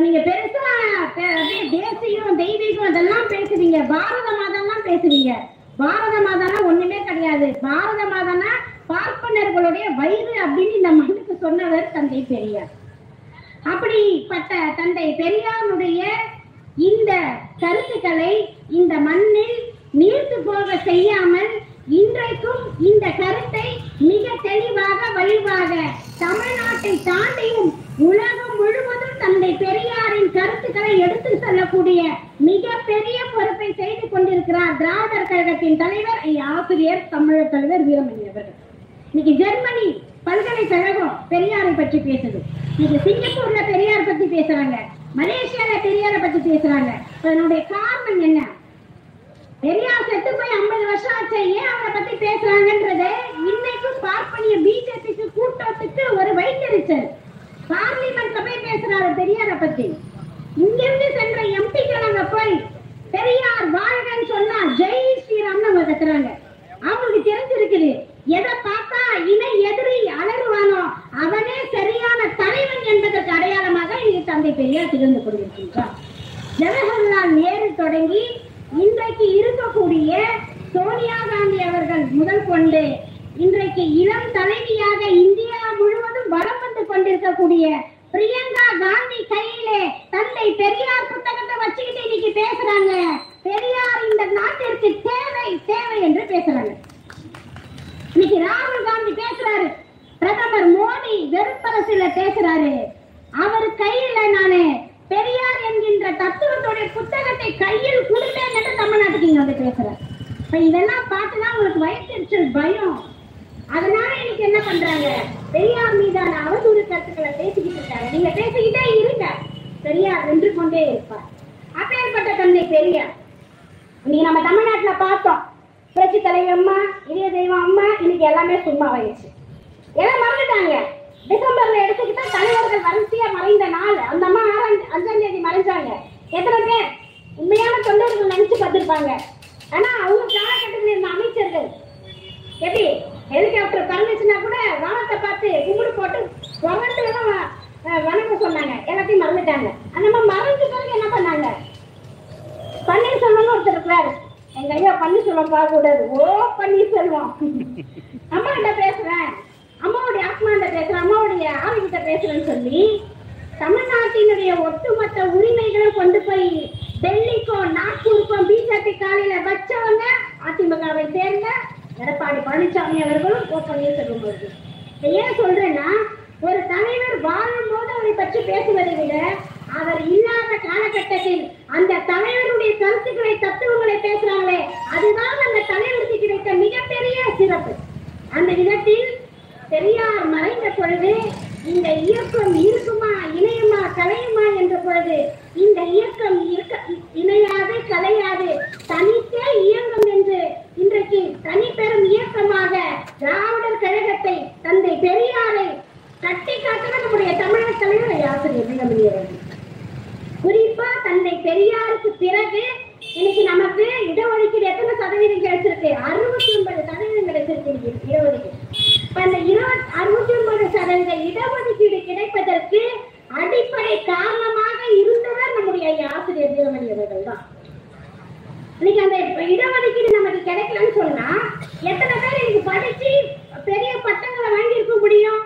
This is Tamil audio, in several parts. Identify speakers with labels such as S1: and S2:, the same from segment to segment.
S1: நீங்க பெருசா தேசியம் தெய்வீகம் இதெல்லாம் பேசுறீங்க பாரத மாதம்லாம் பேசுறீங்க பாரத மாதம்னா ஒண்ணுமே கிடையாது. பாரத மாதம்னா பார்ப்பனர்களுடைய வயிறு அப்படின்னு இந்த மண்ணுக்கு சொன்னவர் தந்தை பெரியார். அப்படிப்பட்ட தந்தை பெரியாருடைய இந்த கருத்துக்களை இந்த மண்ணில் நீர்த்து போக செய்யாமல் இன்றைக்கும் இந்த கருத்தை மிக தெளிவாக வலிவாக தமிழ்நாட்டை தாண்டியும் உலகம் முழுவதும் தந்தை பெரியாரின் கருத்துக்களை எடுத்து செல்லக்கூடிய மிக பெரிய பொறுப்பை செய்து கொண்டிருக்கிறார் திராவிடர் கழகத்தின் தலைவர் ஆசிரியர் தமிழர் தலைவர் வீரமணி அவர்கள். இன்னைக்கு ஜெர்மனி பல்கலைக்கழகம் பெரியாரை பற்றி பேசுது. இன்னைக்கு சிங்கப்பூர்ல பெரியார் பத்தி பேசுறாங்க. மலேசியால பெரியாரை பத்தி பேசுறாங்க. அதனுடைய காரணம் என்ன? பெரியார் செத்து போய் ஐம்பது வருஷம் ஆச்சு. ஏன் அவரை பத்தி பேசுறாங்கன்றது இன்னைக்கும் பார்ப்பனிய பிஜேபிக்கு கூட்டத்துக்கு ஒரு வைத்தறிச்சல். பார்லிமெண்ட்ல போய் பேசுறாரு பெரியார பத்தி. இங்கிருந்து சென்ற எம்பிக்கள் அங்க போய் பெரியார் வாழ்கன்னு சொன்னா ஜெய் ஸ்ரீராம்னு அவங்க கத்துறாங்க. அவங்களுக்கு தெரிஞ்சிருக்குது. எதை பார்த்தா இணை எதிரி அலறுவானோ அவனே சரியான தலைவன் என்பதற்கு அடையாளமாக இது தந்தை பெரியார் திகழ்ந்து கொண்டிருக்கின்றார். ஜவஹர்லால் நேரு தொடங்கி இன்றைக்கு இருக்கக்கூடிய சோனியா காந்தி அவர்கள் முதல் கொண்டு இன்றைக்கு இளம் தலைவியாக இந்தியா முழுவதும் வளம் கொண்டிருக்கக்கூடிய பிரியங்கா காந்தி கையிலே தந்தை பெரியார் புத்தகத்தை வச்சுக்கிட்டு இன்னைக்கு பேசுறாங்க. பெரியார் இந்த நாட்டிற்கு தேவை தேவை என்று பேசுறாங்க. இன்னைக்கு ராகுல் காந்தி பேசுறாரு. பிரதமர் மோடி வெறுப்பரசுல பேசுறாரு. அவர் கையில நானு பெரியார் என்கின்ற தத்துவத்துடைய புத்தகத்தை கையில் கொடுத்தேன் என்று தமிழ்நாட்டுக்கு இங்க வந்து பேசுறாரு. இப்ப இதெல்லாம் பார்த்துதான் உங்களுக்கு வயிற்றுச்சல் பயம். அதனால இன்னைக்கு என்ன பண்றாங்க? பெரியார் மீதான அவதூறு கருத்துக்களை பேசிக்கிட்டு இருக்காரு. நீங்க பேசிக்கிட்டே இருங்க. பெரியார் நின்று கொண்டே இருப்பார். அப்பேற்பட்ட தந்தை பெரியார். இன்னைக்கு நம்ம தமிழ்நாட்டுல பார்த்தோம். புரட்சி தலைவர் அம்மா இதய தெய்வம் அம்மா இன்னைக்கு எல்லாமே சும்மா ஆயிடுச்சு. எல்லாம் மறந்துட்டாங்க. டிசம்பர்ல எடுத்துக்கிட்டா தலைவர்கள் வரிசையா மறைந்த நாள். அந்த அம்மா ஆறாம் அஞ்சாம் தேதி மறைஞ்சாங்க. எத்தனை பேர்? உண்மையான தொண்டர்கள் நினைச்சு பார்த்திருப்பாங்க. ஆனா அவங்க காலகட்டத்தில் இருந்த அமைச்சர்கள் எப்படி? ஹெலிகாப்டர் பறந்துச்சுன்னா கூட வானத்தை பார்த்து கும்பிடு போட்டு புரண்டு எல்லாம் வணக்கம் வணக்க சொன்னாங்க. எல்லாத்தையும் மறந்துட்டாங்க. அந்த அம்மா மறந்து பிறகு என்ன பண்ணாங்க? பன்னீர்செல்வம்னு ஒருத்தர் இருக்கிறாரு எங்க ஐயா பன்னீர்செல்வம் பார்க்க கூடாது ஓ பன்னீர்செல்வம். அம்மா கிட்ட பேசுறேன். அம்மாவுடைய ஆத்மா கிட்ட பேசுறேன். அம்மாவுடைய ஆவி கிட்ட பேசுறேன்னு சொல்லி தமிழ்நாட்டினுடைய ஒட்டுமொத்த உரிமைகளை கொண்டு போய் டெல்லிக்கும் நாக்பூருக்கும் பிஜேபி காலையில வச்சவங்க அதிமுகவை சேர்ந்த எடப்பாடி பழனிசாமி அவர்களும் ஓ பன்னீர்செல்வம் அவர்களும் ஏன் சொல்றேன்னா ஒரு தலைவர் வாழும்போது அவரை பற்றி பேசுவதை விட அவர் இல்லாத காலகட்டத்தில் அந்த தலைவருடைய கருத்துக்களை தத்துவங்களை பேசுறாங்களே அதுதான் அந்த தலைவருக்கு கிடைத்த மிகப்பெரிய சிறப்பு. அந்த விதத்தில் பெரியார் மறைந்த பொழுது இந்த இயக்கம் இருக்குமா இணையமா கலையுமா என்ற பொழுது இந்த இயக்கம் இருக்க இணையாது கலையாது தனித்தே இயங்கும் என்று இன்றைக்கு தனிப்பெரும் இயக்கமாக திராவிடர் கழகத்தை தந்தை பெரியாரை கட்டி காட்டுவது நம்முடைய தமிழக தலைவர் ஆசிரியர் வீரமணி குறிப்பா தந்தை பெரியாருக்கு பிறகு இன்னைக்கு நமக்கு இடஒதுக்கீடு எத்தனை சதவீதம் கிடைச்சிருக்கு? அறுபத்தி ஒன்பது சதவீதம் கிடைச்சிருக்கு இடஒதுக்கீடு. அந்த இருபத்தி அறுபத்தி ஒன்பது சதவீத இடஒதுக்கீடு கிடைப்பதற்கு அடிப்படை காரணமாக இருந்தவர் நம்முடைய ஆசிரியர் வீரமணி அவர்கள் தான். இன்னைக்கு அந்த இடஒதுக்கீடு நமக்கு கிடைக்கலன்னு சொன்னா எத்தனை பேர் இன்னைக்கு படிச்சு பெரிய பட்டங்களை வாங்கி இருக்க முடியும்?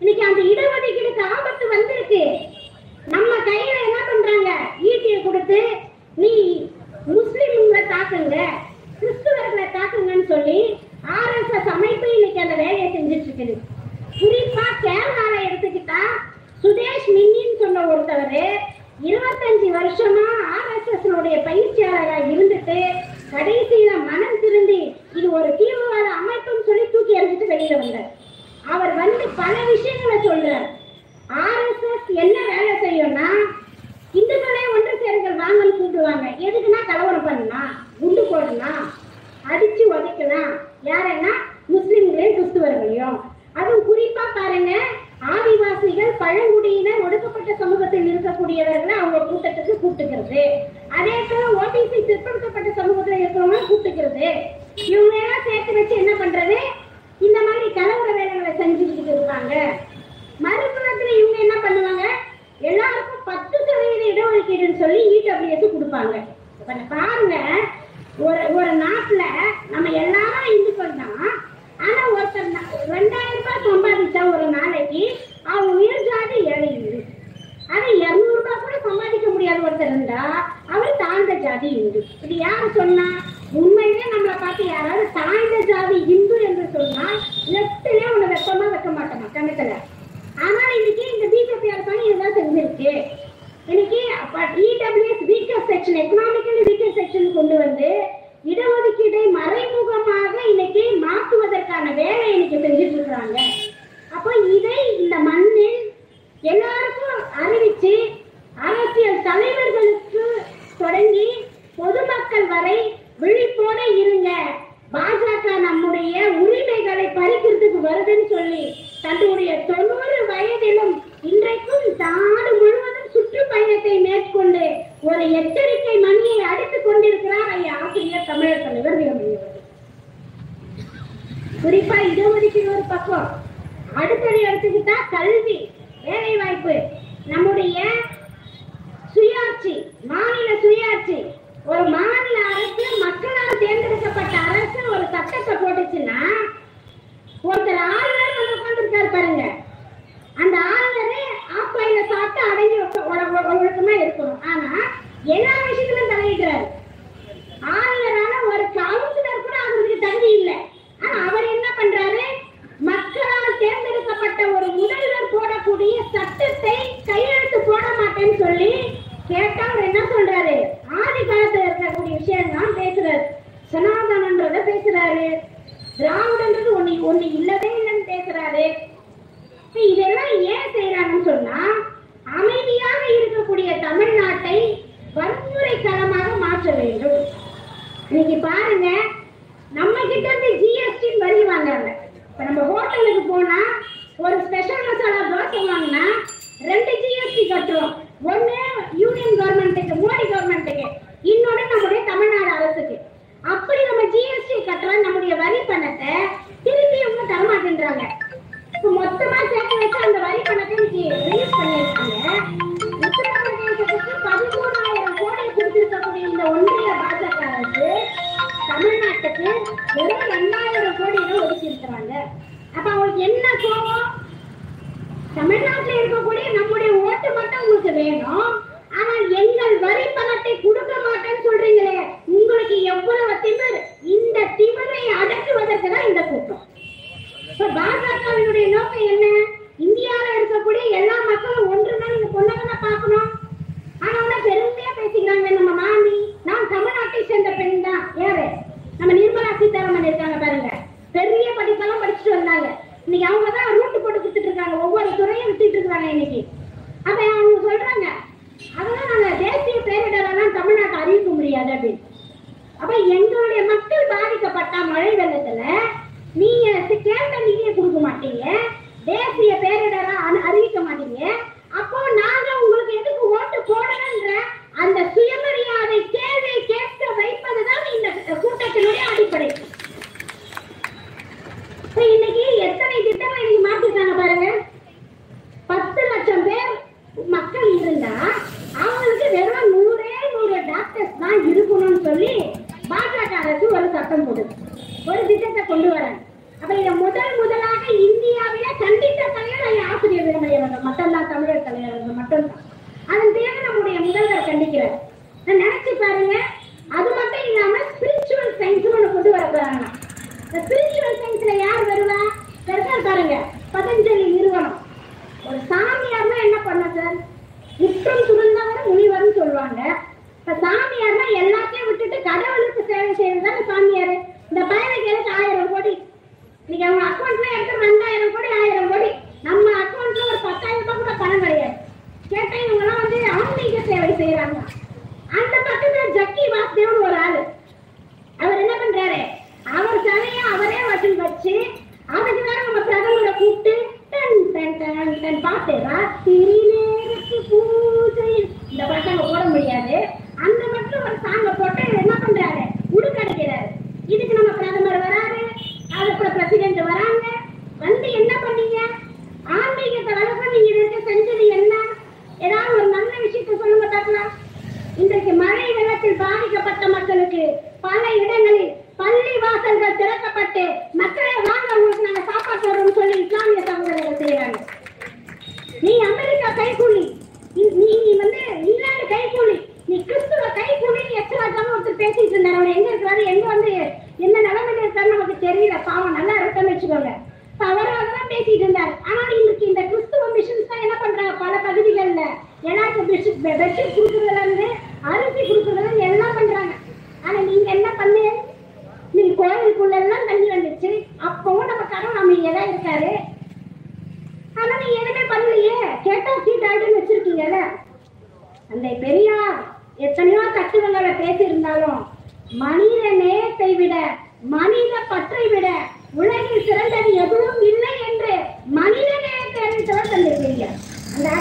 S1: இன்னைக்கு அந்த இடஒதுக்கீடுக்கு ஆபத்து வந்திருக்கு. நம்ம கையில என்ன பண்றாங்க? ஈட்டியை கொடுத்து நீ முஸ்லிம்களை தாக்குங்க. கிறிஸ்துவர்களை காக்குங்கன்னு சொல்லி ஆர்எஸ்எஸ் அமைப்பு இன்னைக்கு அந்த வேலையை செஞ்சுட்டு இருக்குது குறிப்பா கேரளால எடுத்துக்கிட்டா சுதேஷ் மின்னின்னு சொன்ன ஒருத்தவர் இருபத்தஞ்சு வருஷமா ஆர்எஸ்எஸ் பயிற்சியாளராக இருந்துட்டு கடைசியில மனம் திருந்தி இது ஒரு தீவிரவாத அமைப்புன்னு சொல்லி தூக்கி எறிஞ்சிட்டு வெளியில வந்தார். அவர் வந்து பல விஷயங்களை சொல்றார். யாருன்னா முஸ்லிம்களையும் கிறிஸ்துவர்களையும். அதுவும் குறிப்பா பாருங்க ஆதிவாசிகள் பழங்குடியினர் ஒடுக்கப்பட்ட சமூகத்தில் இருக்கக்கூடியவர்களை அவங்க கூட்டத்துக்கு கூட்டுக்கிறது. அதே போல ஓபிசி பிற்படுத்தப்பட்ட சமூகத்துல இருக்கிறவங்க கூட்டுக்கிறது. இவங்க எல்லாம் சேர்த்து வச்சு என்ன பண்றது? இந்த மாதிரி கலவர வேலைகளை செஞ்சுக்கிட்டு இருப்பாங்க மறுபுறத்துல இவங்க என்ன பண்ணுவாங்க? எல்லாருக்கும் பத்து இடஒதுக்கீடுன்னு சொல்லி இடபிள்யூஎஸ் கொடுப்பாங்க. பாருங்க ஒரு ஒரு நாட்டுல நம்ம எல்லாரும் இந்துக்கள் தான் ஆனா ஒருத்தர் ரெண்டாயிரம் ரூபாய் சம்பாதிச்சா ஒரு நாளைக்கு அவன் உயிர் ஜாதி ஏழை ஆனா அது இருநூறு ரூபாய் கூட சம்பாதிக்க முடியாத ஒருத்தர் இருந்தா அவர் தாழ்ந்த ஜாதி இந்து. இது யாரு சொன்னா? உண்மையிலே நம்மளை பார்த்து யாராவது தாழ்ந்த ஜாதி இந்து என்று சொன்னால் நெத்திலே உன்னை வெப்பமா வைக்க மாட்டோமா கணக்குல ஆனா இன்னைக்கு இந்த பிஜேபி அரசாங்கம் இதுதான் செஞ்சிருக்கு. இன்னைக்கு EWS weaker section economically weaker section கொண்டு வந்து இடஒதுக்கீடை மறைமுகமாக இன்னைக்கு மாற்றுவதற்கான வேலை இன்னைக்கு செஞ்சுட்டு இருக்கிறாங்க அப்போ இதை இந்த மண்ணில் எல்லாருக்கும் அறிவிச்சு அரசியல் தலைவர்களுக்கு தொடங்கி பொதுமக்கள் வரை விழிப்போட இருங்க. பாஜக நம்முடைய உரிமைகளை பறிக்கிறதுக்கு வருதுன்னு சொல்லி தன்னுடைய தொண்ணூறு வயதிலும் இன்றைக்கும் நாடு முழுவதும் சுற்றுப்பயணத்தை மேற்கொண்டு ஒரு எச்சரிக்கை மணியை அடித்துக் கொண்டிருக்கிறார் ஐயா ஆசிரியர் தமிழர் தலைவர் வீரமணி அவர்கள் குறிப்பா இடஒதுக்கீடு ஒரு பக்கம். அடுத்தது எடுத்துக்கிட்டா கல்வி வேலை வாய்ப்பு நம்முடைய சுயாட்சி மாநில சுயாட்சி. ஒரு மாநில அரசு மக்களால் தேர்ந்தெடுக்கப்பட்ட அரசு ஒரு சட்டத்தை போட்டுச்சுன்னா ஒருத்தர் ஆளுநர் வந்து உட்காந்துருக்காரு பாருங்க. அந்த ஆளுநரே ஆப்பாயில சாப்பிட்டு அடங்கி ஒழுக்கமா இருக்கணும். ஆனா எல்லா விஷயத்திலும் தலையிடுறாரு. ஆளுநரான ஒரு கவுன்சிலர் கூட அவருக்கு தகுதி இல்லை. ஆனா அவர் என்ன பண்றாரு? மக்களால் தேர்ந்தெடுக்கப்பட்ட ஒரு முதல்வர் போடக்கூடிய சட்டத்தை கையெழுத்து போட மாட்டேன்னு சொல்லி கேட்டா அவர் என்ன சொல்றாரு? தமிழ்நாட்டுக்கு வெறும் ரெண்டாயிரம் கோடி தான் ஒதுக்கி இருக்கிறாங்க அப்ப அவங்களுக்கு என்ன கோபம்? தமிழ்நாட்டில் இருக்கக்கூடிய நம்முடைய ஓட்டு மட்டும் உங்களுக்கு வேணும். ஆனால் எங்கள் வரி பணத்தை கொடுக்க மாட்டேன்னு சொல்றீங்களே உங்களுக்கு எவ்வளவு திமிர்? இந்த திமிரை அடக்குவதற்கு தான் இந்த கூட்டம். இப்ப பாஜகவினுடைய நோக்கம் என்ன? இந்தியால இருக்கக்கூடிய எல்லா மக்களும் ஒன்றுனா நீங்க பொண்ணகனை பார்க்கணும். ஆனா உடனே பெருமையா பேசிக்கிறாங்க நம்ம மாமி. நான் தமிழ்நாட்டை சேர்ந்த பெண் தான் யாரு நம்ம நிர்மலா சீதாராமன் இருக்காங்க பாருங்க. பெரிய படிப்பெல்லாம் படிச்சுட்டு வந்தாங்க. இன்னைக்கு அவங்க தான் ரூட் போட்டு கொடுத்துட்டு இருக்காங்க. ஒவ்வொரு துறையும் வித்துட்டு இருக்காங்க இன்னைக்கு. அப்ப அவங்க சொல்றாங்க அதெல்லாம் நாங்க தேசிய பேரிடரெல்லாம் தமிழ்நாட்டை அறிவிக்க முடியாது அப்படின்னு. அப்ப எங்களுடைய மக்கள் பாதிக்கப்பட்ட மழை வெள்ளத்துல நீங்க சி- கேட்ட நிதியை கொடுக்க மாட்டீங்க. தேசிய பேரிடரா அனு- அறிவிக்க மாட்டீங்க.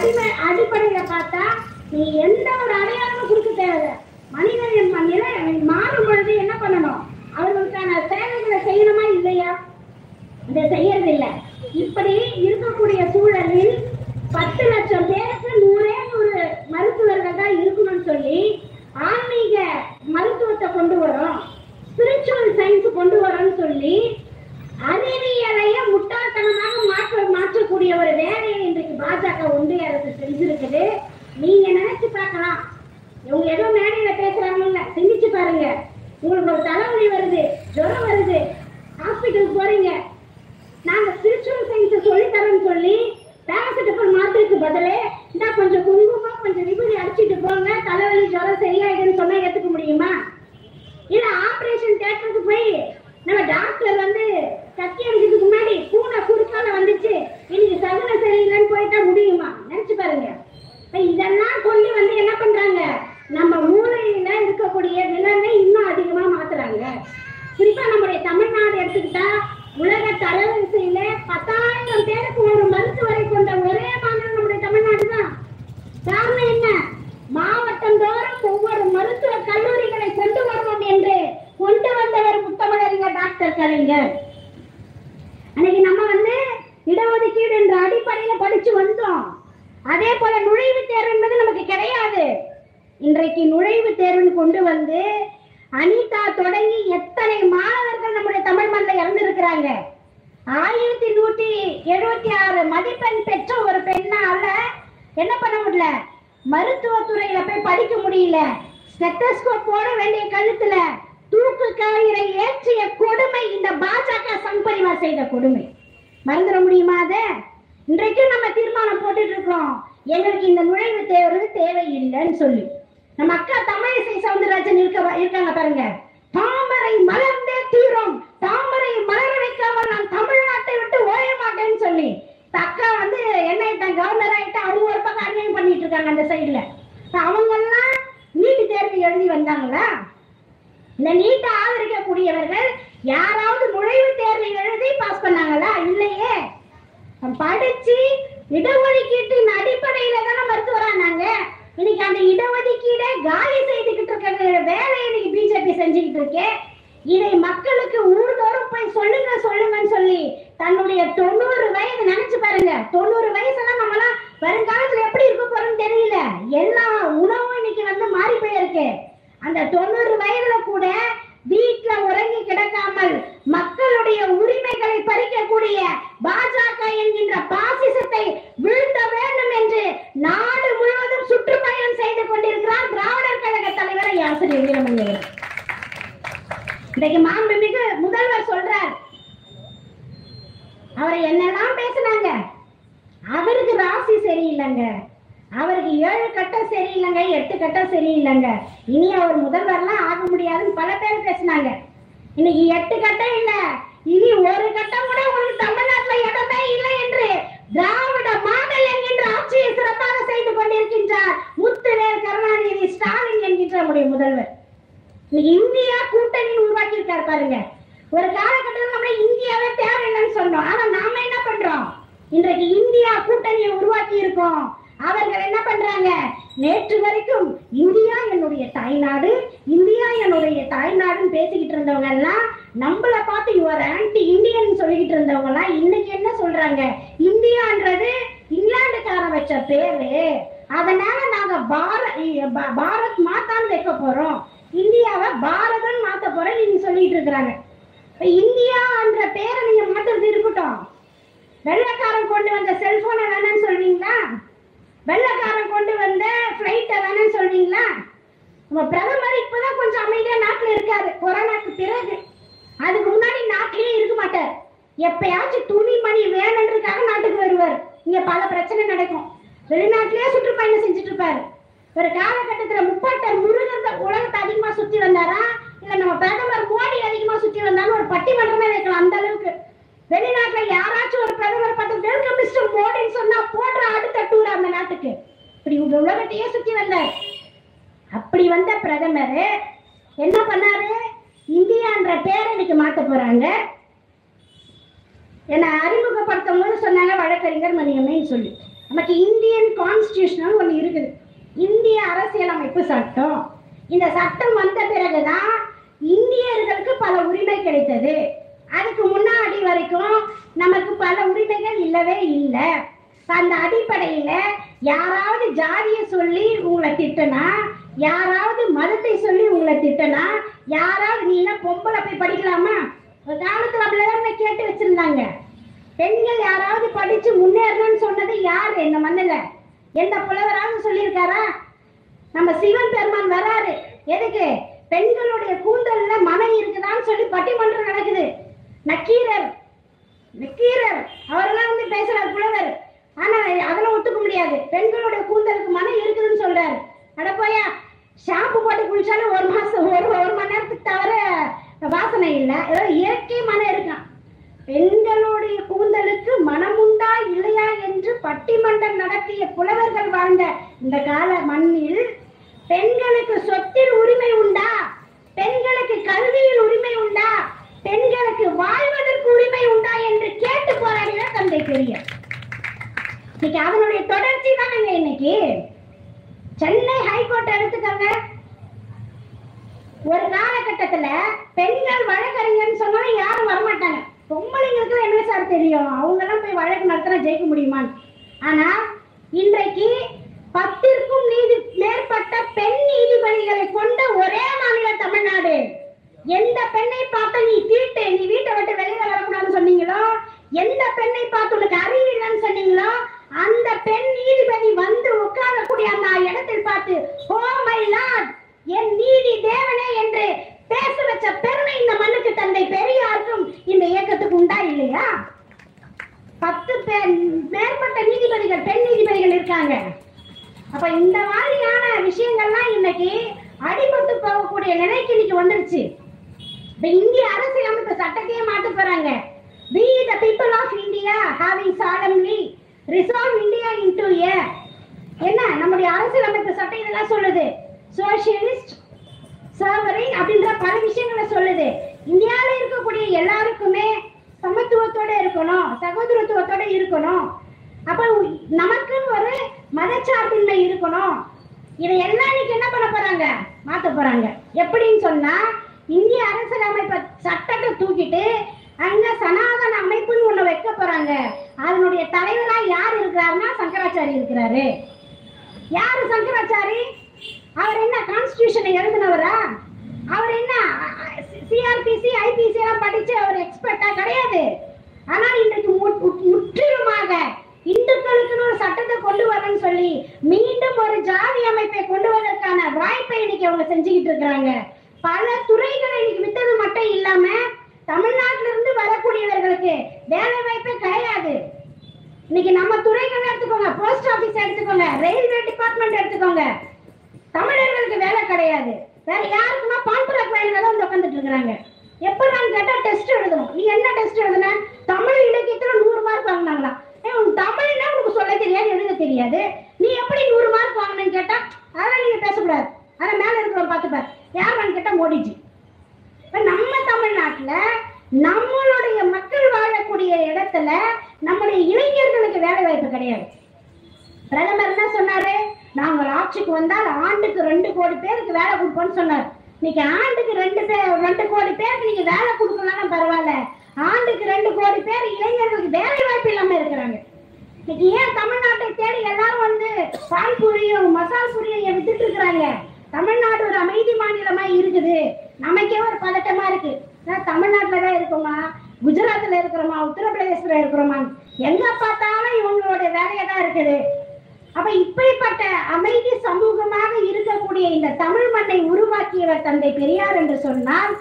S1: அடிமை அடிப்படையில பார்த்தா நீ எந்த ஒரு அடையாளமும் கொடுக்க தேவை மனிதன் மண்ணில மாறும் பொழுது என்ன பண்ணணும் அவர்களுக்கான சேவைகளை செய்யணுமா இல்லையா இதை செய்யறதில்ல இப்படி இருக்கக்கூடிய சூழலில் பத்து லட்சம் பேருக்கு நூறே நூறு மருத்துவர்கள் தான் இருக்கணும்னு சொல்லி ஆன்மீக மருத்துவத்தை கொண்டு வரோம் ஸ்பிரிச்சுவல் சயின்ஸ் கொண்டு வரோம்னு சொல்லி அறிவியலைய முட்டாள்தனமாக மாற்ற மாற்றக்கூடிய ஒரு வேலையை இன்றைக்கு பாஜக ஒன்றிய அரசு செஞ்சிருக்குது நீங்க நினைச்சு பார்க்கலாம் இவங்க ஏதோ மேடையில பேசுறாங்கல்ல சிந்திச்சு பாருங்க உங்களுக்கு ஒரு தலைவலி வருது ஜுரம் வருது ஹாஸ்பிட்டலுக்கு போறீங்க நாங்க ஸ்பிரிச்சுவல் சயின்ஸ் சொல்லி தரோம்னு சொல்லி பேராசிட்டமால் மாத்திரைக்கு பதிலே இந்த கொஞ்சம் குங்குமம் கொஞ்சம் விபூதி அடிச்சிட்டு போங்க தலைவலி ஜுரம் சரியாயிடுன்னு சொன்னா ஏத்துக்க முடியுமா இல்ல ஆபரேஷன் தேட்டருக்கு போய் நம்ம டாக்டர் வந்து கத்தி அடிச்சதுக்கு முன்னாடி பூனை குறுக்கால வந்துச்சு. இன்னைக்கு சகுன சரியில்லைன்னு போயிட்டா முடியுமா? நினைச்சு பாருங்க. இப்ப இதெல்லாம் கொண்டு வந்து என்ன பண்றாங்க? நம்ம மூளையில இருக்கக்கூடிய விலங்கை இன்னும் அதிகமா மாத்துறாங்க. குறிப்பா நம்முடைய தமிழ்நாடு எடுத்துக்கிட்டா உலக தரவரிசையில பத்தாயிரம் பேருக்கு ஒரு மருத்துவரை கொண்ட ஒரே மாநிலம் நம்முடைய தமிழ்நாடு தான். காரணம் என்ன? மாவட்டம் தோறும் ஒவ்வொரு மருத்துவ கல்லூரிகளை கொண்டு வருவோம் என்று கலைஞர் டாக்டர் கலைஞர் அன்னைக்கு நம்ம வந்து இடஒதுக்கீடு என்ற அடிப்படையில படிச்சு வந்தோம். அதே போல நுழைவு தேர்வு என்பது நமக்கு கிடையாது. இன்றைக்கு நுழைவு தேர்வுன்னு கொண்டு வந்து அனிதா தொடங்கி எத்தனை மாணவர்கள் நம்முடைய தமிழ் மண்ணில் இறந்திருக்கிறாங்க? ஆயிரத்தி நூத்தி எழுபத்தி ஆறு மதிப்பெண் பெற்ற ஒரு பெண்ணால என்ன பண்ண முடியல? மருத்துவத்துறையில போய் படிக்க முடியல. ஸ்டெத்தஸ்கோப் போட வேண்டிய கழுத்துல தூக்கு கயிறை ஏற்றிய கொடுமை இந்த பாஜக சம்பரிவார் செய்த கொடுமை. மறந்துட முடியுமா அத? இன்றைக்கும் நம்ம தீர்மானம் போட்டுட்டு இருக்கோம். எங்களுக்கு இந்த நுழைவு தேர்வு தேவையில்லைன்னு சொல்லி. நம்ம அக்கா தமிழிசை சவுந்தரராஜன் இருக்க இருக்காங்க பாருங்க. தாமரை மலர்ந்தே தீரும். தாமரை மலர வைக்காம நான் தமிழ்நாட்டை விட்டு ஓய மாட்டேன்னு சொல்லி. அக்கா வந்து என்ன ஆயிட்டாங்க கவர்னர் ஆயிட்டா அவங்க ஒரு பக்கம் அநியாயம் பண்ணிட்டு இருக்காங்க அந்த சைடுல அவங்க எல்லாம் நீட் தேர்வு எழுதி வந்தாங்களா? இந்த நீட்டை ஆதரிக்கக்கூடியவர்கள் யாராவது நுழைவு தேர்வு எழுதி பாஸ் பண்ணாங்களா? இல்லையே. படிச்சு இடஒதுக்கீட்டின் அடிப்படையில தானே மருத்துவரானாங்க இன்னைக்கு அந்த இடஒதுக்கீடை காலி செய்துகிட்டு இருக்கிற வேலையை இன்னைக்கு பிஜேபி செஞ்சுக்கிட்டு இருக்கேன் இதை மக்களுக்கு ஊர்தோறும் போய் சொல்லுங்க சொல்லுங்கன்னு சொல்லி தன்னுடைய தொண்ணூறு வயது நினைச்சு பாருங்க. தொண்ணூறு வயசுலாம் நம்மளாம் வருங்காலத்துல எப்படி இருக்க போறோம்னு தெரியல. எல்லா உணவும் இன்னைக்கு வந்து மாறி போயிருக்கு. அந்த தொண்ணூறு வயதுல கூட வீட்டுல உறங்கி கிடக்காமல் மக்களுடைய உரிமைகளை பறிக்கக்கூடிய பாஜக என்கின்ற பாசிசத்தை வீழ்த்த வேண்டும் என்று நாடு முழுவதும் சுற்றுப்பயணம் செய்து கொண்டிருக்கிறார் திராவிடர் கழக தலைவர் ஆசிரியர் வீரமணி இன்றைக்கு மாண்புமிகு முதல்வர் சொல்றார் அவரை என்னெல்லாம் பேசுனாங்க? அவருக்கு ராசி சரியில்லைங்க. அவருக்கு ஏழு கட்டம் சரியில்லைங்க எட்டு கட்டம் சரியில்லைங்க. இனி அவர் முதல்வர்லாம் ஆக முடியாதுன்னு பல பேர் பேசினாங்க. இன்னைக்கு எட்டு கட்டம் இல்ல. இனி ஒரு கட்டம் கூட உங்களுக்கு தமிழ்நாட்டுல இடமே இல்லை என்று திராவிட மாடல் என்கின்ற ஆட்சியை சிறப்பாக செய்து கொண்டிருக்கின்றார் முத்துவேல் கருணாநிதி ஸ்டாலின் என்கின்ற நம்முடைய முதல்வர். இந்தியா கூட்டணி உருவாக்கி இருக்கார் பாருங்க. ஒரு காலகட்டத்தில் நம்ம இந்தியாவே தேவையில்லைன்னு சொன்னோம். ஆனா நாம என்ன பண்றோம்? இன்றைக்கு இந்தியா கூட்டணியை உருவாக்கி இருக்கோம் அவர்கள் என்ன பண்றாங்க? நேற்று வரைக்கும் இந்தியா என்னுடைய தாய்நாடு இந்தியா என்னுடைய தாய்நாடுன்னு பேசிக்கிட்டு இருந்தவங்க எல்லாம் நம்மள பார்த்து யுவர் ஆன்டி இந்தியன் சொல்லிக்கிட்டு இருந்தவங்க எல்லாம் இன்னைக்கு என்ன சொல்றாங்க? இந்தியான்றது இங்கிலாந்துக்காரன் வச்ச பேரு. அதனால நாங்க பாரத் மாத்தான்னு வைக்க போறோம். இந்தியாவை பாரதம் மாத்த போறேன் நீங்க சொல்லிட்டு இருக்கிறாங்க. இப்ப இந்தியா என்ற பேரை நீங்க மாத்துறது இருக்கட்டும். வெள்ளக்காரன் கொண்டு வந்த செல்போனை வேணாம்னு சொல்வீங்களா வெள்ளக்காரன் கொண்டு வந்த ஃப்ளைட்டை வேணாம்னு சொல்வீங்களா நம்ம பிரதமர் இப்பதான் கொஞ்சம் அமைதியா நாட்டுல இருக்காரு. கொரோனாக்கு பிறகு. அதுக்கு முன்னாடி நாட்டிலேயே இருக்க மாட்டார். எப்பயாச்சும் துணி மணி வேணுன்றதுக்காக நாட்டுக்கு வருவார். இங்க பல பிரச்சனை நடக்கும். வெளிநாட்டிலேயே சுற்றுப்பயணம் செஞ்சுட்டு இருப்பாரு ஒரு காலகட்டத்துல முப்பாட்டர் முருகன் உலகத்தை அதிகமா சுத்தி வந்தாரா? இல்ல நம்ம பிரதமர் மோடி அதிகமா சுத்தி வந்தாலும் ஒரு பட்டிமன்றமே வைக்கலாம் அந்த அளவுக்கு. வெளிநாட்டுல யாராச்சும் ஒரு பிரதமர் பார்த்து வெல்கம் மிஸ்டர் மோடின்னு சொன்னா போடுற அடுத்த டூர் அந்த நாட்டுக்கு. இப்படி உங்க உலகத்தையே சுத்தி வந்தார். அப்படி வந்த பிரதமர் என்ன பண்ணாரு? இந்தியான்ற பேரை இன்னைக்கு மாத்த போறாங்க. என்ன அறிமுகப்படுத்தும் போது சொன்னாங்க வழக்கறிஞர் மணியம்மைன்னு சொல்லி. நமக்கு இந்தியன் கான்ஸ்டியூஷன் ஒன்று இருக்குது. இந்திய அரசியலமைப்பு சட்டம். இந்த சட்டம் வந்த பிறகுதான் இந்தியர்களுக்கு பல உரிமை கிடைத்தது. அதுக்கு முன்னாடி வரைக்கும் நமக்கு பல உரிமைகள் இல்லவே இல்லை. அந்த அடிப்படையில யாராவது ஜாதிய சொல்லி உங்களை திட்டனா யாராவது மதத்தை சொல்லி உங்களை திட்டனா யாராவது நீ என்ன பொம்பளை போய் படிக்கலாமா? ஒரு காலத்துல அப்படிதான் கேட்டு வச்சிருந்தாங்க. பெண்கள் யாராவது படிச்சு முன்னேறணும்னு சொன்னது யாரு? இந்த மண்ணில? எந்த புலவராவது சொல்லியிருக்காரா? நம்ம சிவன் பெருமான் வராரு. எதுக்கு? பெண்களுடைய கூந்தல்ல மனம் இருக்குதான்னு சொல்லி பட்டிமன்றம் நடக்குது. நக்கீரர். நக்கீரர். அவரெல்லாம் வந்து பேசுறார் புலவர். ஆனா அதெல்லாம் ஒத்துக்க முடியாது. பெண்களுடைய கூந்தலுக்கு மனம் இருக்குதுன்னு சொல்றாரு. அடப்போயா ஷாம்பு போட்டு குளிச்சாலும் ஒரு மாசம் ஒரு ஒரு மணி நேரத்துக்கு தவிர வாசனை இல்லை. ஏதோ இயற்கை மனம் இருக்கான் பெண்களுடைய கூந்தலுக்கு மனமுண்டா இல்லையா என்று பட்டிமன்றம் நடத்திய புலவர்கள் வாழ்ந்த இந்த கால மண்ணில் பெண்களுக்கு சொத்தில் உரிமை உண்டா? பெண்களுக்கு கல்வியில் உரிமை உண்டா? பெண்களுக்கு வாழ்வதற்கு உரிமை உண்டா என்று கேட்டு போராடினார் தந்தை பெரியார். இன்னைக்கு அதனுடைய தொடர்ச்சி தானங்க இன்னைக்கு. சென்னை ஹைகோர்ட் எடுத்துக்கோங்க. ஒரு காலகட்டத்துல பெண்கள் வழக்கறிஞர்னு சொன்னா யாரும் வரமாட்டாங்க. பொம்பளைங்களுக்கு என்ன சார் தெரியும்? அவங்க எல்லாம் போய் வழக்கு நடத்தினா ஜெயிக்க முடியுமான்னு. ஆனா இன்றைக்கு பத்திற்கும் நீதி மேற்பட்ட பெண் நீதிபதிகளை கொண்ட ஒரே மாநிலம் தமிழ்நாடு. எந்த பெண்ணை பார்த்து நீ தீட்டு நீ வீட்டை விட்டு வெளியில வரக்கூடாதுன்னு சொன்னீங்களோ? எந்த பெண்ணை பார்த்து உனக்கு அறிவு இல்லைன்னு சொன்னீங்களோ அந்த பெண் நீதிபதி வந்து உட்காரக்கூடிய அந்த இடத்தில் பார்த்து ஓ மை லார்ட் என் நீதி தேவனே என்று பேச வச்ச பெருமை இந்த மண்ணுக்கு தந்தை பெரியாருக்கும் இந்த இயக்கத்துக்கு உண்டா இல்லையா பத்து பேர் மேற்பட்ட நீதிபதிகள் பெண் நீதிபதிகள் இருக்காங்க அப்ப இந்த மாதிரியான விஷயங்கள்லாம் இன்னைக்கு அடிபட்டு போகக்கூடிய நிலைக்கு இன்னைக்கு வந்துருச்சு இப்ப இந்திய அரசியலமைப்பு சட்டத்தையே மாத்த போறாங்க we the people of india having solemnly resolve india into a என்ன நம்முடைய அரசியலமைப்பு சட்டம் இதெல்லாம் சொல்லுது சோசியலிஸ்ட் சர்வரிங் அப்படின்ற பல விஷயங்களை சொல்லுது இந்தியால இருக்கக்கூடிய எல்லாருக்குமே சமத்துவத்தோட இருக்கணும் சகோதரத்துவத்தோட இருக்கணும் அப்ப நமக்குன்னு ஒரு மதச்சார்பின்மை இருக்கணும் இதை எல்லாம் இன்னைக்கு என்ன பண்ண போறாங்க மாத்த போறாங்க. எப்படின்னு சொன்னா இந்திய அரசியலமைப்பு சட்டத்தை தூக்கிட்டு அங்க சனாதன அமைப்புன்னு ஒண்ணு வைக்க போறாங்க. அதனுடைய தலைவரா யார் இருக்கிறாருன்னா சங்கராச்சாரி இருக்கிறாரு. யாரு சங்கராச்சாரி? அவர் என்ன கான்ஸ்டியூஷனை எழுதினவரா? அவர் என்ன சிஆர்பிசி ஐபிசி எல்லாம் படிச்சு அவர் எக்ஸ்பர்ட்டா கிடையாது. ஆனா இன்றைக்கு முற்றிலுமாக இந்துக்களுக்குன்னு ஒரு சட்டத்தை கொண்டு வரேன்னு சொல்லி மீண்டும் ஒரு ஜாதி அமைப்பை கொண்டு வருவதற்கான வாய்ப்பை இன்னைக்கு அவங்க செஞ்சுக்கிட்டு இருக்கிறாங்க. பல துறைகளை இன்னைக்கு விட்டது மட்டும் இல்லாம தமிழ்நாட்டில இருந்து வரக்கூடியவர்களுக்கு வேலை வாய்ப்பே கிடையாது. இன்னைக்கு நம்ம துறைகள் எடுத்துக்கோங்க போஸ்ட் ஆபீஸ் எடுத்துக்கோங்க ரயில்வே டிபார்ட்மெண்ட் எடுத்துக்கோங்க. தமிழர்களுக்கு வேலை கிடையாது. வேற யாருக்குன்னா பான்புரக் வேலையில தான் வந்து உட்காந்துட்டு இருக்கிறாங்க. எப்படின்னு கேட்டா டெஸ்ட் எழுதணும். நீ என்ன டெஸ்ட் எழுதுன தமிழ் இலக்கியத்துல நூறு மார்க் வாங்கினாங்களாம் ஏய், உன் தமிழ்னா உனக்கு சொல்ல தெரியாது எழுத தெரியாது நீ எப்படி நூறு மார்க் வாங்கினேன்னு கேட்டா அதெல்லாம் நீங்க பேசக்கூடாது அதான் மேல இருக்கிறவங்க பார்த்துப்பார் யாருன்னு கேட்டா மோடிஜி இப்ப நம்ம தமிழ்நாட்டுல நம்மளுடைய மக்கள் வாழக்கூடிய இடத்துல நம்முடைய இளைஞர்களுக்கு வேலை வாய்ப்பு கிடையாது பிரதமர் என்ன சொன்னாரு நாங்கள் ஆட்சிக்கு வந்தால் ஆண்டுக்கு ரெண்டு கோடி பேருக்கு வேலை கொடுப்போம்னு சொன்னார் இன்னைக்கு ஆண்டுக்கு ரெண்டு பேர் ரெண்டு கோடி பேருக்கு நீங்க வேலை கொடுக்கலாம் பரவாயில்ல ஆண்டுக்கு ரெண்டு கோடி பேர் இளைஞர்களுக்கு வேலை வாய்ப்பு இல்லாம இருக்கிறாங்க இன்னைக்கு ஏன் தமிழ்நாட்டை தேடி எல்லாரும் வந்து பால்பூரியும் மசால் பூரியும் வித்துட்டு இருக்கிறாங்க தமிழ்நாடு ஒரு அமைதி மாநிலமா இருக்குது நமக்கே ஒரு பதட்டமா இருக்கு நான் தமிழ்நாட்டுல தான் இருக்கோமா குஜராத்ல இருக்கிறோமா உத்தரப்பிரதேசத்துல இருக்கிறோமா எங்க பார்த்தாலும் இவங்களோட வேலையா தான் இருக்குது அப்ப இப்படிப்பட்ட அமைதி சமூகமாக இருக்கக்கூடிய இந்த தமிழ் மண்ணை உருவாக்கியவர் தந்தை பெரியார் என்று சொன்னால்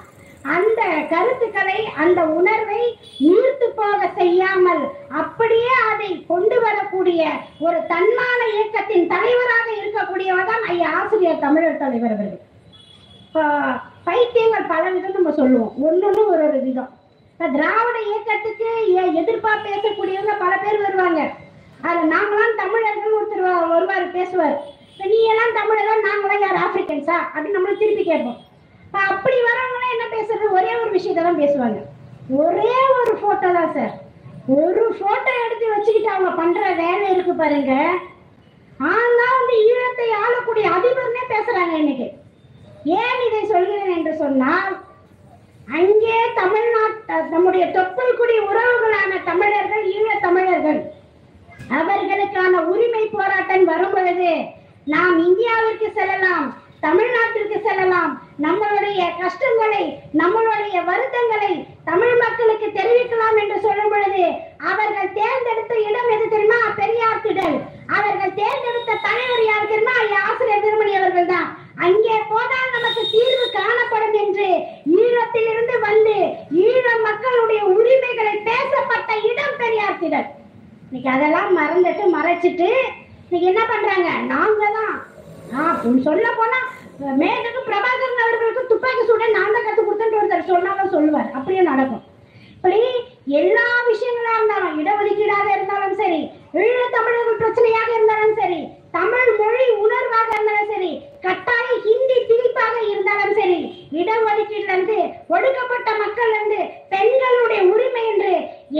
S1: அந்த கருத்துக்களை அந்த உணர்வை நீர்த்து போக செய்யாமல் அப்படியே அதை கொண்டு வரக்கூடிய ஒரு தன்மான இயக்கத்தின் தலைவராக இருக்கக்கூடியவர் தான் ஐயா ஆசிரியர் தமிழர் தலைவர் அவர்கள். இப்போ பைத்தியங்கள் பல விதம் நம்ம சொல்லுவோம். ஒன்னொன்னு ஒரு ஒரு விதம். திராவிட இயக்கத்துக்கு எதிர்ப்பா பேசக்கூடியவங்க பல பேர் வருவாங்க. அதுல நாங்களாம் தமிழர்கள் ஒருத்தர் வ- வருவார் பேசுவார். இப்போ நீ எல்லாம் தமிழர்கள் நாங்களாம் யார் ஆப்பிரிக்கன்ஸா? அப்படின்னு நம்மள திருப்பி கேட்போம். இப்போ அப்படி வரவங்களாம் என்ன பேசுறது? ஒரே ஒரு விஷயத்தை தான் பேசுவாங்க. ஒரே ஒரு போட்டோ தான் சார் ஒரு போட்டோ எடுத்து வச்சுக்கிட்டு அவங்க பண்ற வேலை இருக்கு பாருங்க. ஆனா வந்து ஈழத்தை ஆளக்கூடிய அதிபர்னே பேசுறாங்க இன்னைக்கு. ஏன் இதை சொல்கிறேன் என்று சொன்னால் அங்கே தமிழ்நாட்டு நம்முடைய தொப்புள் குடி உறவுகளான தமிழர்கள் ஈழ தமிழர்கள் அவர்களுக்கான உரிமை போராட்டம் வரும் பொழுது நாம் இந்தியாவிற்கு செல்லலாம் தமிழ்நாட்டிற்கு செல்லலாம். நம்மளுடைய கஷ்டங்களை நம்மளுடைய வருத்தங்களை தமிழ் மக்களுக்கு தெரிவிக்கலாம் என்று சொல்லும் பொழுது அவர்கள் தேர்ந்தெடுத்த இடம் எது தெரியுமா? பெரியார் திடல். அவர்கள் தேர்ந்தெடுத்த தலைவர் யார் தெரியுமா? ஆசிரியர் திருமணி அவர்கள் தான். அங்கே போனால் நமக்கு தீர்வு காணப்படும் என்று ஈழத்திலிருந்து வந்து ஈழ மக்களுடைய உரிமைகளை பேசப்பட்ட இடம் பெரியார் திடல். இன்னைக்கு அதெல்லாம் மறந்துட்டு மறைச்சிட்டு இன்னைக்கு என்ன பண்றாங்க? நாங்க தான் சொல்ல போனா மேகக்கு பிரபாகரன் அவர்களுக்கு துப்பாக்கி சூட நான் தான் கத்து கொடுத்தேன்னு ஒருத்தர் சொன்னாலும் சொல்லுவார். அப்படியே நடக்கும். இப்படி எல்லா விஷயங்களா இருந்தாலும் இடஒதுக்கீடாக இருந்தாலும் சரி ஈழ தமிழர்கள் பிரச்சனையாக இருந்தாலும் சரி தமிழ் மொழி உணர்வாக இருந்தாலும் சரி கட்டாய ஹிந்தி திணிப்பாக இருந்தாலும் சரி இடஒதுக்கீடுல இருந்து ஒடுக்கப்பட்ட மக்கள் இருந்து பெண்களுடைய உரிமை என்று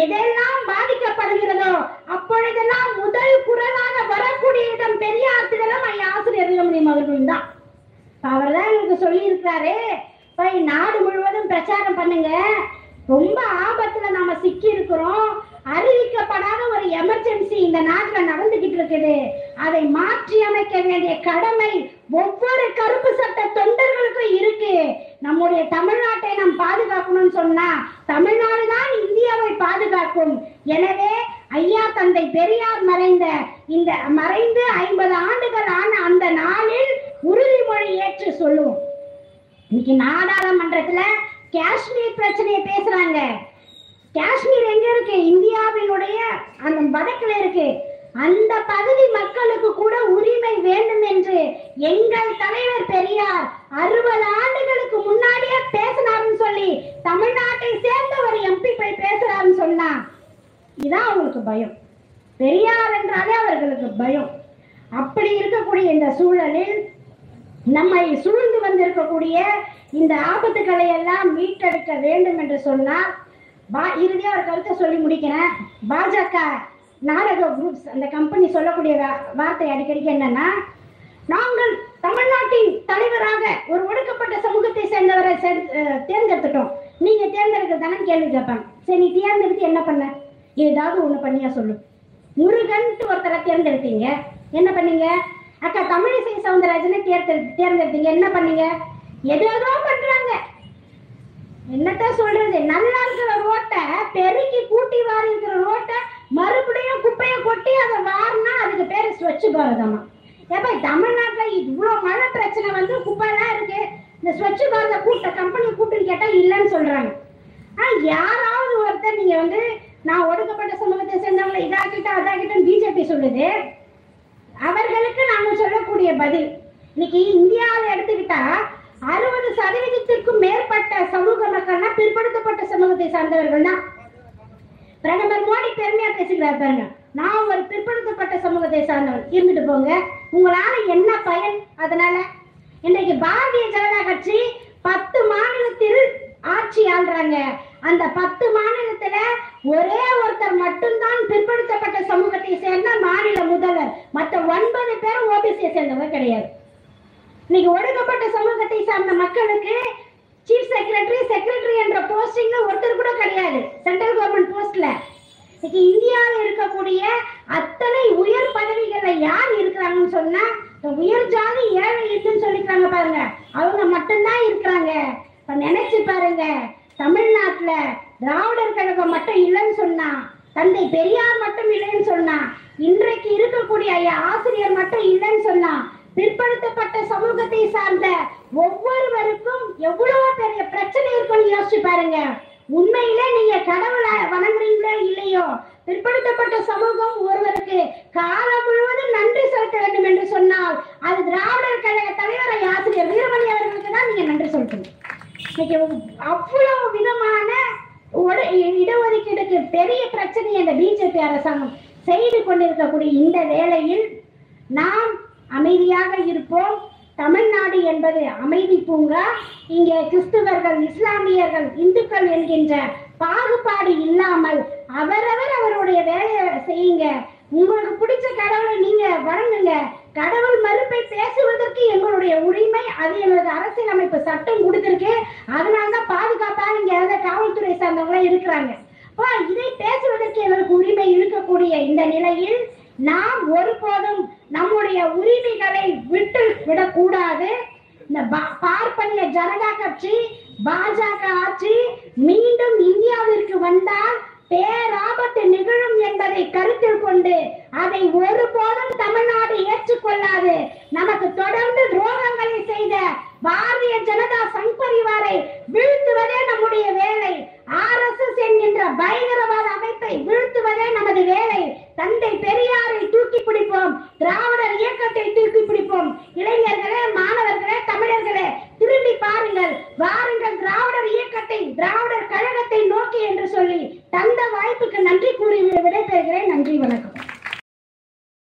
S1: எதெல்லாம் பாதிக்கப்படுகிறதோ அப்பொழுதெல்லாம் முதல் குரலாக வரக்கூடிய இடம் பெரியார் திடலும் ஐயா ஆசிரியர் இளமணியம் அவர்கள் தான் அவர் தான் எங்களுக்கு சொல்லி இருக்கிறாரு போய் நாடு முழுவதும் பிரச்சாரம் பண்ணுங்க ரொம்ப ஆபத்துல நாம சிக்கி இருக்கிறோம் அறிவிக்கப்படாத ஒரு எமர்ஜென்சி இந்த நாட்டுல நடந்துகிட்டு இருக்குது அதை மாற்றி அமைக்க வேண்டிய கடமை ஒவ்வொரு கருப்பு சட்ட தொண்டர்களுக்கும் இருக்கு நம்முடைய தமிழ்நாட்டை நாம் பாதுகாக்கணும்னு சொன்னா தமிழ்நாடு தான் இந்தியாவை பாதுகாக்கும் எனவே ஐயா தந்தை பெரியார் மறைந்த இந்த மறைந்து ஐம்பது ஆண்டுகள் ஆன அந்த நாளில் உறுதிமொழி ஏற்று சொல்லுவோம். இன்னைக்கு நாடாளுமன்றத்துல காஷ்மீர் பிரச்சனையை பேசுறாங்க. காஷ்மீர் எங்க இருக்கு? இந்தியாவினுடைய அந்த வடக்குல இருக்கு. அந்த பகுதி மக்களுக்கு கூட உரிமை வேண்டும் என்று எங்கள் தலைவர் பெரியார் அறுபது ஆண்டுகளுக்கு முன்னாடியே பேசினாருன்னு சொல்லி தமிழ்நாட்டை சேர்ந்த ஒரு எம்பி போய் பேசுறாருன்னு சொன்னா இதான் அவங்களுக்கு பயம். பெரியார் என்றாலே அவர்களுக்கு பயம். அப்படி இருக்கக்கூடிய இந்த சூழலில் நம்மை சூழ்ந்து வந்திருக்கக்கூடிய இந்த ஆபத்துக்களை எல்லாம் மீட்டெடுக்க வேண்டும் என்று சொன்னால் பா இறுதியாக ஒரு கருத்தை சொல்லி முடிக்கிறேன். பாஜக நாடக குரூப்ஸ் அந்த கம்பெனி சொல்லக்கூடிய வார்த்தை அடிக்கடிக்கு என்னன்னா நாங்கள் தமிழ்நாட்டின் தலைவராக ஒரு ஒடுக்கப்பட்ட சமூகத்தை சேர்ந்தவரை சேர்- தேர்ந்தெடுத்துட்டோம். நீங்க தேர்ந்தெடுக்க தானே கேள்வி கேட்பாங்க. சரி நீ தேர்ந்தெடுத்து என்ன பண்ண? ஏதாவது ஒண்ணு பண்ணியா சொல்லு. முருகன்ட்டு ஒருத்தரை தேர்ந்தெடுத்தீங்க. என்ன பண்ணீங்க? அக்கா தமிழிசை சவுந்தரராஜனை தேர்தல் தேர்ந்தெடுத்தீங்க. என்ன பண்ணீங்க? எதோ பண்றாங்க. என்னத்த சொல்றது? நல்லா இருக்கிற ரோட்டை பெருக்கி கூட்டி வாரி இருக்கிற ரோட்டை மறுபடியும் குப்பையை கொட்டி அதை வாரினா அதுக்கு பேரு ஸ்வச் பாரதமா ஏப்பா தமிழ்நாட்டுல இவ்வளவு மழை பிரச்சனை வந்து குப்பைலாம் இருக்கு. இந்த ஸ்வச் பாரத கூட்ட கம்பெனி கூட்டுன்னு கேட்டா இல்லைன்னு சொல்றாங்க. ஆனா யாராவது ஒருத்தர் நீங்க வந்து நான் ஒடுக்கப்பட்ட சமூகத்தை சேர்ந்தவங்களை இதாக்கிட்டா அதாக்கிட்டோம் பிஜேபி சொல்லுது. அவர்களுக்கு நாங்கள் சொல்லக்கூடிய பதில். இன்னைக்கு இந்தியாவில் எடுத்துக்கிட்டா அறுபது சதவீதத்திற்கும் மேற்பட்ட சமூக மக்கள்னா பிற்படுத்தப்பட்ட சமூகத்தை சார்ந்தவர்கள் தான். பிரதமர் மோடி பெருமையா பேசுகிறார் பாருங்க. நான் ஒரு பிற்படுத்தப்பட்ட சமூகத்தை சார்ந்தவர் இருந்துட்டு போங்க. உங்களால என்ன பயன் அதனால? இன்றைக்கு பாரதிய ஜனதா கட்சி பத்து மாநிலத்தில் ஆட்சி ஆள்றாங்க. அந்த பத்து மாநிலத்துல ஒரே ஒருத்தர் மட்டும்தான் பிற்படுத்தப்பட்ட சமூகத்தை சேர்ந்த மாநில முதல்வர். மற்ற ஒன்பது பேரும் ஓபிசியை சேர்ந்தவங்க கிடையாது. இன்னைக்கு ஒடுக்கப்பட்ட சமூகத்தை சார்ந்த மக்களுக்கு சீஃப் செக்ரட்டரி செக்ரட்டரி என்ற போஸ்டிங்ல ஒருத்தர் கூட கிடையாது. சென்ட்ரல் கவர்மெண்ட் போஸ்ட்ல இன்னைக்கு இந்தியாவில் இருக்கக்கூடிய அத்தனை உயர் பதவிகள்ல யார் இருக்கிறாங்கன்னு சொன்னா உயர் ஜாதி ஏழை இருக்குன்னு சொல்லிக்கிறாங்க பாருங்க. அவங்க மட்டும்தான் இருக்கிறாங்க. இப்ப நினைச்சு பாருங்க. தமிழ்நாட்டுல திராவிடர் கழகம் மட்டும் இல்லைன்னு சொன்னா தந்தை பெரியார் மட்டும் இல்லைன்னு சொன்னா இன்றைக்கு இருக்கக்கூடிய ஐயா ஆசிரியர் மட்டும் இல்லைன்னு சொன்னா பிற்படுத்தப்பட்ட சமூகத்தை சார்ந்த ஒவ்வொருவருக்கும் எவ்வளவு பெரிய பிரச்சனை இருக்கும்னு யோசிச்சு பாருங்க. உண்மையிலே நீங்க கடவுளை வணங்குறீங்களோ இல்லையோ பிற்படுத்தப்பட்ட சமூகம் ஒருவருக்கு காலம் முழுவதும் நன்றி செலுத்த வேண்டும் என்று சொன்னால் அது திராவிடர் கழக தலைவர் ஆசிரியர் வீரமணி அவர்களுக்கு தான் நீங்க நன்றி செலுத்தணும். இன்னைக்கு அவ்வளவு விதமான ஒரு இடஒதுக்கீடுக்கு பெரிய பிரச்சனை இந்த பிஜேபி அரசாங்கம் செய்து கொண்டிருக்கக்கூடிய இந்த வேளையில் நாம் அமைதியாக இருப்போம். தமிழ்நாடு என்பது அமைதி பூங்கா. இங்கே கிறிஸ்துவர்கள் இஸ்லாமியர்கள் இந்துக்கள் என்கின்ற பாகுபாடு இல்லாமல் அவரவர் அவருடைய வேலையை செய்யுங்க. உங்களுக்கு பிடிச்ச கடவுளை நீங்க வணங்குங்க. கடவுள் மறுப்பை பேசுவதற்கு எங்களுடைய உரிமை அது எங்களது அரசியலமைப்பு சட்டம் கொடுத்திருக்கு. அதனாலதான் பாதுகாப்பாக இங்க இருந்த காவல்துறை சார்ந்தவங்க இருக்கிறாங்க. இதை பேசுவதற்கு எங்களுக்கு உரிமை இருக்கக்கூடிய இந்த நிலையில் நாம் ஒருபோதும் நம்முடைய உரிமைகளை விட்டு விடக்கூடாது. இந்த பா- பார்ப்பனிய ஜனதா கட்சி பாஜக ஆட்சி மீண்டும் இந்தியாவிற்கு வந்தால் பேராபத்து நிகழும் என்பதை கருத்தில் கொண்டு அதை ஒருபோதும் தமிழ்நாடு ஏற்றுக்கொள்ளாது. நமக்கு தொடர்ந்து துரோகங்களை செய்த பாரதிய ஜனதா சங்பரிவாரை வீழ்த்துவதே நம்முடைய வேலை. ஆர் எஸ் என்கின்ற பயங்கரவாத அமைப்பை வீழ்த்துவதே நமது வேலை. தந்தை பெரியாரை தூக்கி பிடிப்போம். திராவிடர் இயக்கத்தை தூக்கி பிடிப்போம். இளைஞர்களே மாணவர்களே தமிழர்களே திரும்பி பாருங்கள். வாருங்கள் திராவிடர் இயக்கத்தை திராவிடர் கழகத்தை நோக்கி என்று சொல்லி தந்த வாய்ப்புக்கு நன்றி கூறி விடைபெறுகிறேன். நன்றி வணக்கம்.